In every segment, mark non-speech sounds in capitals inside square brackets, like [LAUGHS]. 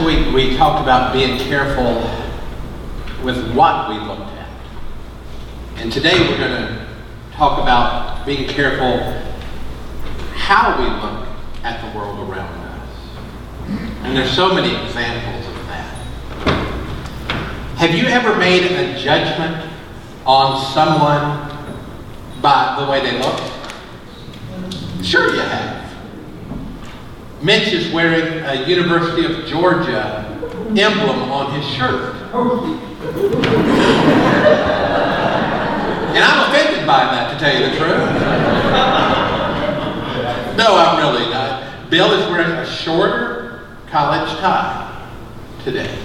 Last week we talked about being careful with what we looked at. And today we're going to talk about being careful how we look at the world around us. And there's so many examples of that. Have you ever made a judgment on someone by the way they look? Sure you have. Mitch is wearing a University of Georgia emblem on his shirt. And I'm offended by that, to tell you the truth. No, I'm really not. Bill is wearing a shorter college tie today.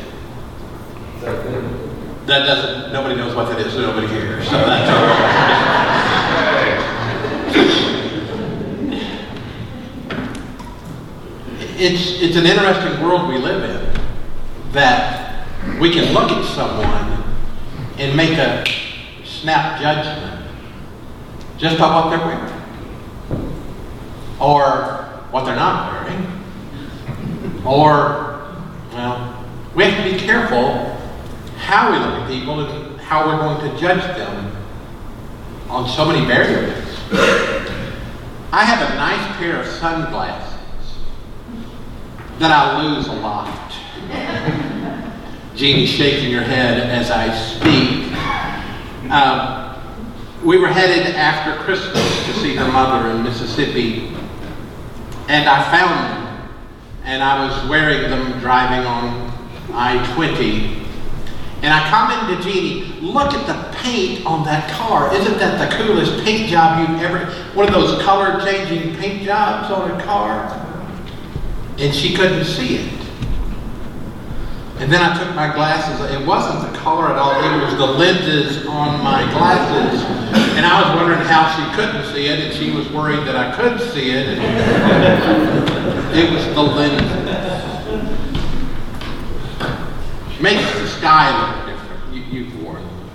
That doesn't, nobody knows what that is, so nobody cares. So that's all right. [LAUGHS] It's, it's an interesting world we live in that we can look at someone and make a snap judgment just by what they're wearing or what they're not wearing or, well, we have to be careful how we look at people and how we're going to judge them on so many variables. I have a nice pair of sunglasses that I lose a lot. Jeannie's shaking her head as I speak. Um, we were headed after Christmas to see her mother in Mississippi, and I found them, and I was wearing them driving on I-20. And I commented to Jeannie, look at the paint on that car. Isn't that the coolest paint job you've ever, one of those color changing paint jobs on a car? And she couldn't see it. And then I took my glasses. It wasn't the color at all. It was the lenses on my glasses. And I was wondering how she couldn't see it, and she was worried that I could see it. [LAUGHS] it was the lenses. Makes the sky look different. You, you've worn them.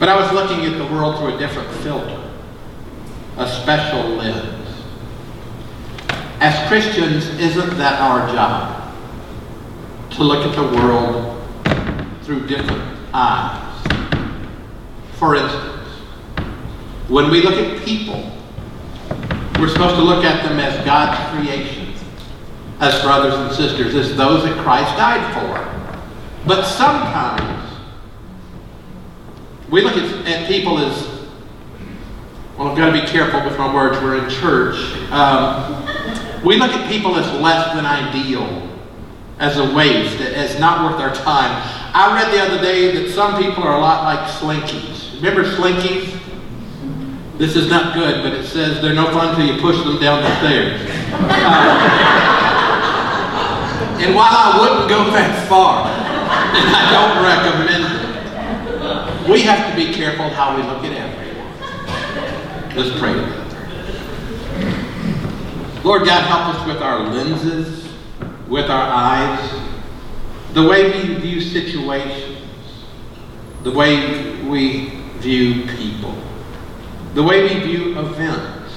But I was looking at the world through a different filter, a special lens. As Christians, isn't that our job? to look at the world through different eyes. For instance, when we look at people, we're supposed to look at them as God's creation, as brothers and sisters, as those that Christ died for. But sometimes we look at, at people as, well, I've got to be careful with my words, we're in church. Um, we look at people as less than ideal as a waste, as not worth our time. I read the other day that some people are a lot like slinkies. Remember slinkies? This is not good, but it says they're no fun until you push them down the stairs. Uh, and while I wouldn't go that far, and I don't recommend it, we have to be careful how we look at everyone. Let's pray. Lord God, help us with our lenses with our eyes, the way we view situations, the way we view people, the way we view events,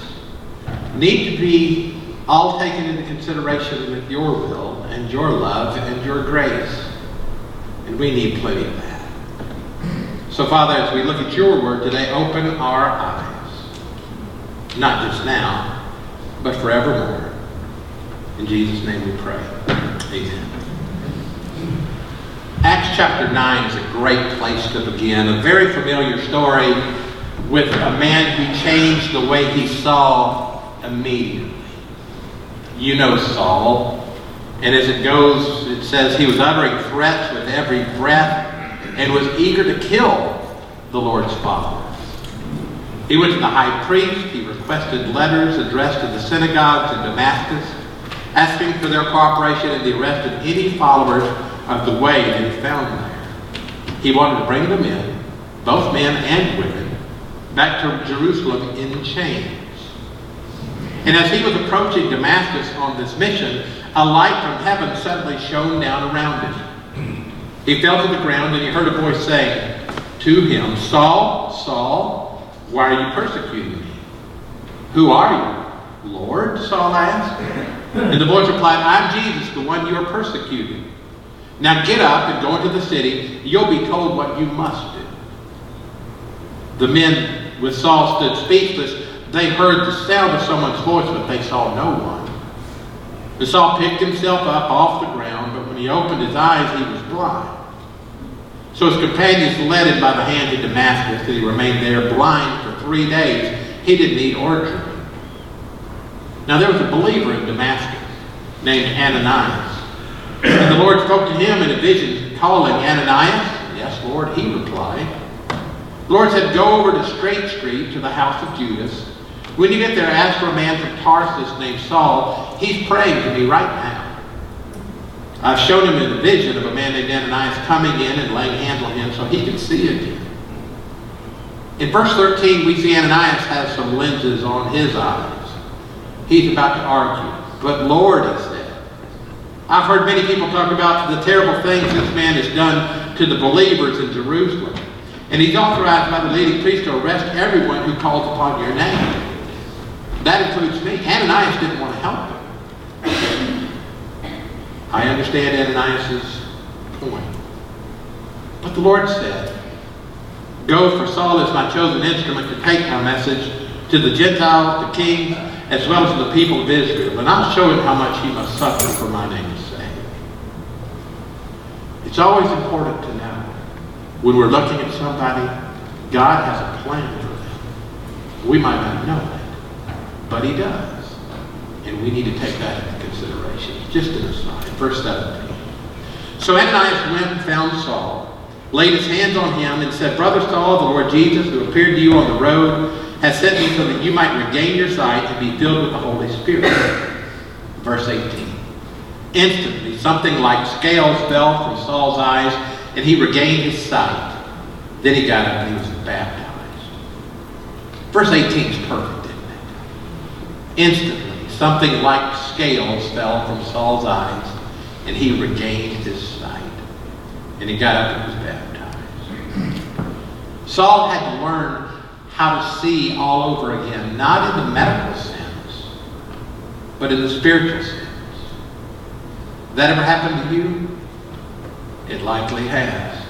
need to be all taken into consideration with your will and your love and your grace. And we need plenty of that. So, Father, as we look at your word today, open our eyes. Not just now, but forevermore. In Jesus' name we pray. Amen. Acts chapter 9 is a great place to begin. A very familiar story with a man who changed the way he saw immediately. You know Saul. And as it goes, it says he was uttering threats with every breath and was eager to kill the Lord's followers. He went to the high priest. He requested letters addressed to the synagogues in Damascus asking for their cooperation in the arrest of any followers of the way that he found there. He wanted to bring them in, both men and women, back to Jerusalem in chains. And as he was approaching Damascus on this mission, a light from heaven suddenly shone down around him. He fell to the ground and he heard a voice saying to him, Saul, Saul, why are you persecuting me? Who are you? Lord? Saul asked. And the voice replied, I'm Jesus, the one you are persecuting. Now get up and go into the city. You'll be told what you must do. The men with Saul stood speechless. They heard the sound of someone's voice, but they saw no one. And Saul picked himself up off the ground, but when he opened his eyes, he was blind. So his companions led him by the hand to Damascus, and he remained there blind for three days. He didn't eat or drink. Now there was a believer in Damascus named Ananias. And the Lord spoke to him in a vision, calling Ananias. Yes, Lord, he replied. The Lord said, Go over to Straight Street to the house of Judas. When you get there, ask for a man from Tarsus named Saul. He's praying to me right now. I've shown him a vision of a man named Ananias coming in and laying hands on him so he can see again. In verse 13, we see Ananias has some lenses on his eyes. He's about to argue. But Lord, he said, I've heard many people talk about the terrible things this man has done to the believers in Jerusalem. And he's authorized by the leading priest to arrest everyone who calls upon your name. That includes me. Ananias didn't want to help him. I understand Ananias' point. But the Lord said, Go, for Saul is my chosen instrument to take my message to the Gentiles, the kings, as well as the people of Israel. And I'll show him how much he must suffer for my name's sake. It's always important to know when we're looking at somebody, God has a plan for them. We might not know it, but he does. And we need to take that consideration. Just an aside. Verse 17. So Ananias went and found Saul, laid his hands on him, and said, Brother Saul, the Lord Jesus, who appeared to you on the road, has sent me so that you might regain your sight and be filled with the Holy Spirit. Verse 18. Instantly, something like scales fell from Saul's eyes, and he regained his sight. Then he got up and he was baptized. Verse 18 is perfect, isn't it? Instantly, something like scales fell from Saul's eyes, and he regained his sight. And he got up and was baptized. Saul had to learn how to see all over again, not in the medical sense, but in the spiritual sense. That ever happened to you? It likely has.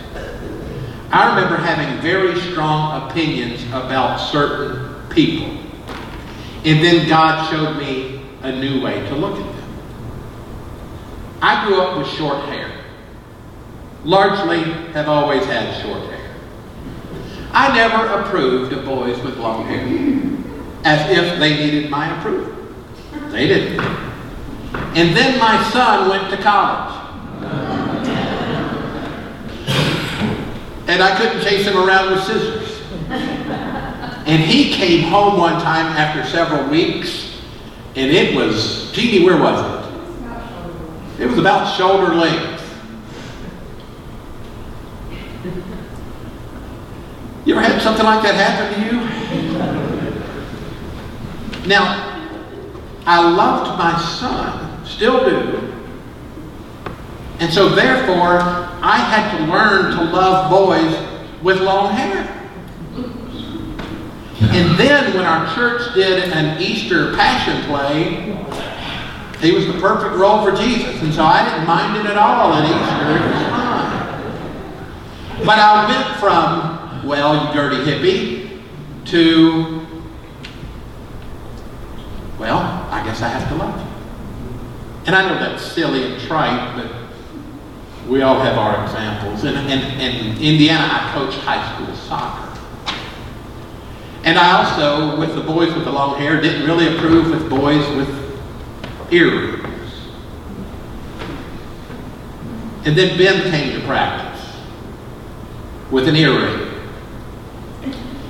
I remember having very strong opinions about certain people. And then God showed me a new way to look at them. I grew up with short hair. Largely have always had short hair. I never approved of boys with long hair, as if they needed my approval. They didn't. And then my son went to college. And I couldn't chase him around with scissors. And he came home one time after several weeks, and it was, Jeannie, where was it? It was about shoulder length. You ever had something like that happen to you? Now, I loved my son, still do. And so therefore, I had to learn to love boys with long hair. And then when our church did an Easter passion play, he was the perfect role for Jesus. And so I didn't mind it at all at Easter. It was fine. But I went from well, you dirty hippie, to, well, I guess I have to love you. And I know that's silly and trite, but we all have our examples. And in Indiana, I coached high school soccer. And I also, with the boys with the long hair, didn't really approve with boys with earrings. And then Ben came to practice with an earring.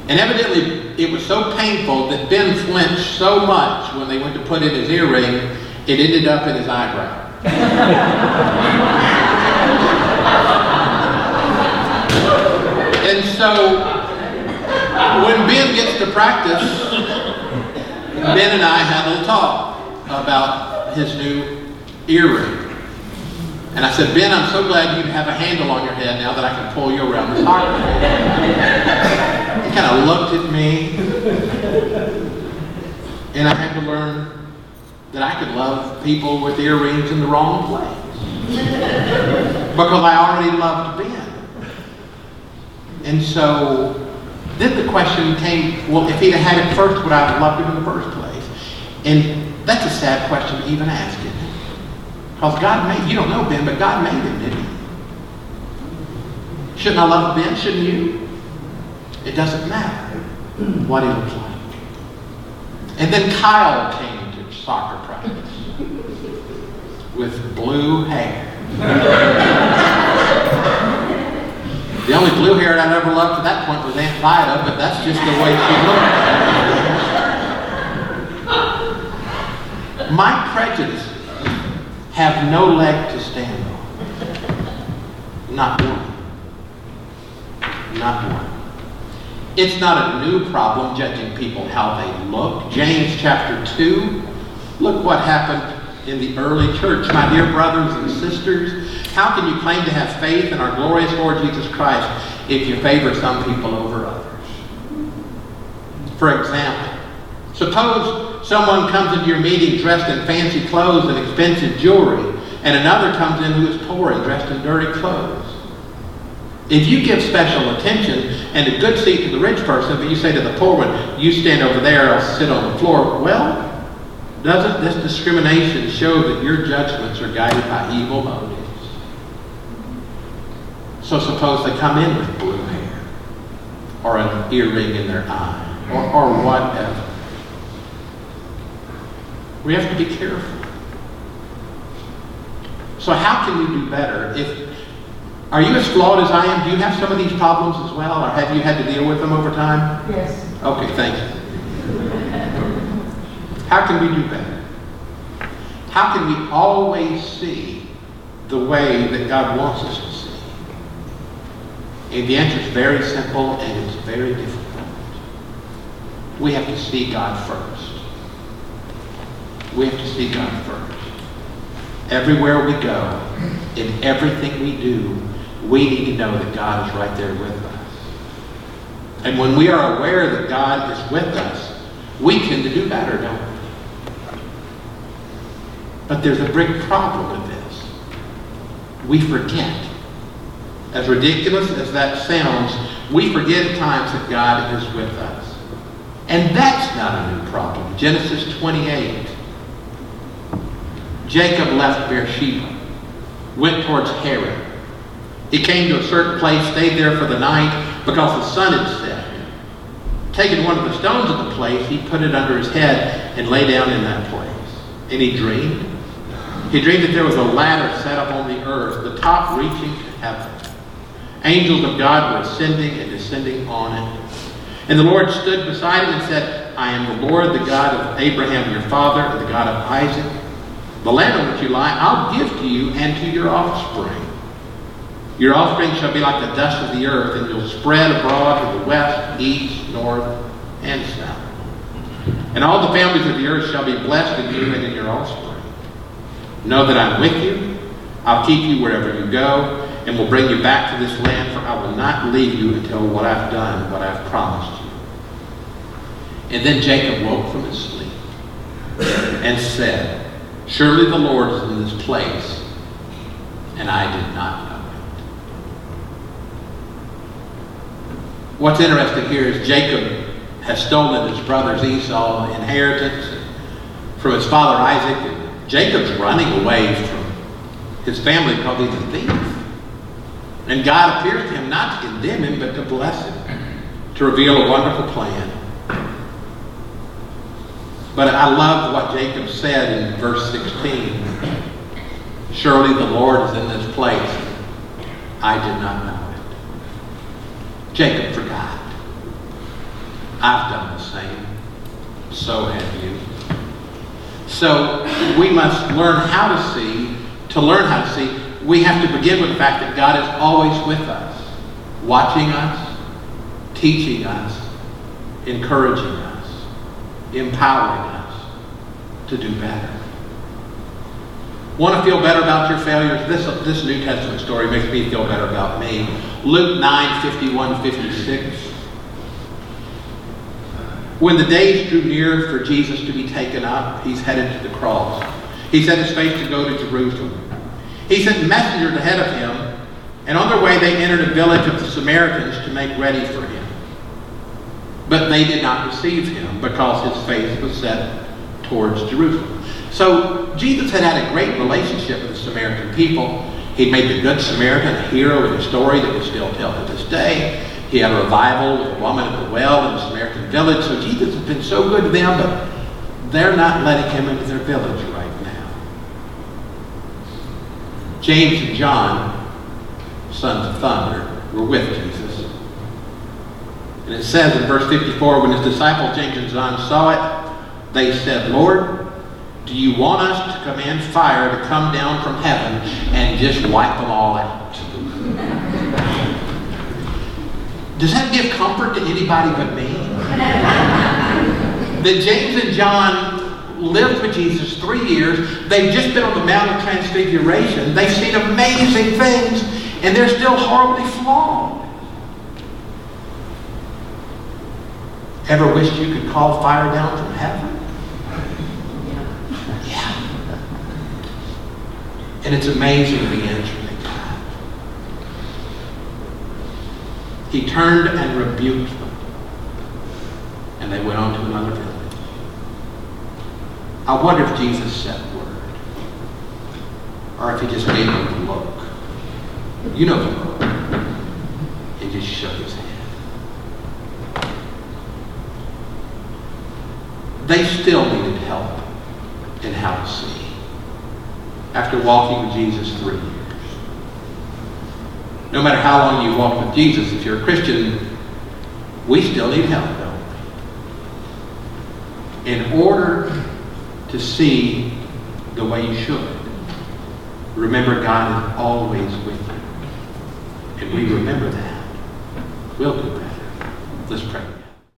And evidently, it was so painful that Ben flinched so much when they went to put in his earring, it ended up in his eyebrow. [LAUGHS] and so, gets to practice, Ben and I had a little talk about his new earring. And I said, Ben, I'm so glad you have a handle on your head now that I can pull you around the he kind of looked at me. And I had to learn that I could love people with earrings in the wrong place. because I already loved Ben. And so then the question came, well, if he'd have had it first, would I have loved him in the first place? And that's a sad question to even ask, isn't it? Because God made, you don't know Ben, but God made him, didn't he? Shouldn't I love Ben? Shouldn't you? It doesn't matter what he looks like. And then Kyle came to soccer practice with blue hair. [LAUGHS] the only blue hair I'd ever loved to that point was Aunt Vida, but that's just the way she looked. My prejudices have no leg to stand on. Not one. Not one. It's not a new problem judging people how they look. James chapter 2, look what happened in the early church. My dear brothers and sisters, how can you claim to have faith in our glorious Lord Jesus Christ if you favor some people over others? For example, suppose someone comes into your meeting dressed in fancy clothes and expensive jewelry, and another comes in who is poor and dressed in dirty clothes. If you give special attention and a good seat to the rich person, but you say to the poor one, you stand over there, I'll sit on the floor, well, doesn't this discrimination show that your judgments are guided by evil motives? So suppose they come in with blue hair, or an earring in their eye, or, or whatever. We have to be careful. So how can you do better if are you as flawed as I am? Do you have some of these problems as well, or have you had to deal with them over time? Yes. Okay, thank you. How can we do better? How can we always see the way that God wants us to the answer is very simple and it's very difficult. We have to see God first. We have to see God first. Everywhere we go, in everything we do, we need to know that God is right there with us. And when we are aware that God is with us, we tend to do better, don't we? But there's a big problem with this. We forget. As ridiculous as that sounds, we forget at times that God is with us. And that's not a new problem. Genesis 28. Jacob left Beersheba, went towards Haran. He came to a certain place, stayed there for the night because the sun had set. Taking one of the stones of the place, he put it under his head and lay down in that place. And he dreamed. He dreamed that there was a ladder set up on the earth, the top reaching to heaven. Angels of God were ascending and descending on it. And the Lord stood beside him and said, I am the Lord, the God of Abraham your father, and the God of Isaac. The land on which you lie, I'll give to you and to your offspring. Your offspring shall be like the dust of the earth, and you'll spread abroad to the west, east, north, and south. And all the families of the earth shall be blessed in you and in your offspring. Know that I'm with you. I'll keep you wherever you go, and will bring you back to this land, for I will not leave you until what I've done, what I've promised you. And then Jacob woke from his sleep and said, Surely the Lord is in this place, and I did not know. It. What's interesting here is Jacob has stolen his brother's Esau inheritance from his father Isaac. Jacob's running away from his family because he's a thief. And God appears to him not to condemn him, but to bless him, to reveal a wonderful plan. But I love what Jacob said in verse 16. Surely the Lord is in this place. I did not know. It. Jacob forgot. I've done the same. So have you. So we must learn how to see. To learn how to see, we have to begin with the fact that God is always with us, watching us, teaching us, encouraging us, empowering us to do better. Want to feel better about your failures? This, this New Testament story makes me feel better about me. Luke 9 51 56. When the days drew near for Jesus to be taken up, he's headed to the cross. He set his face to go to Jerusalem. He sent messengers ahead of him, and on their way they entered a village of the Samaritans to make ready for him. But they did not receive him because his face was set towards Jerusalem. So Jesus had had a great relationship with the Samaritan people. He'd made the Good Samaritan a hero in a story that we still tell to this day. He had a revival with a woman at the well in the Samaritan village. So Jesus has been so good to them, but they're not letting him into their village right now. James and John, sons of thunder, were with Jesus. And it says in verse 54, when his disciples James and John saw it, they said, Lord, do you want us to command fire to come down from heaven and just wipe them all out? Does that give comfort to anybody but me? that James and John lived with Jesus three years. They've just been on the Mount of Transfiguration. They've seen amazing things, and they're still horribly flawed. Ever wished you could call fire down from heaven? Yeah. And it's amazing the answer they got. He turned and rebuked them. And they went on to another village. I wonder if Jesus said a word. Or if he just gave them a look. You know the look. And just shook his head. They still needed help in how to see after walking with Jesus three years. No matter how long you walk with Jesus, if you're a Christian, we still need help, don't we? In order to see the way you should, remember God is always with you. And we remember that. We'll do better. Let's pray.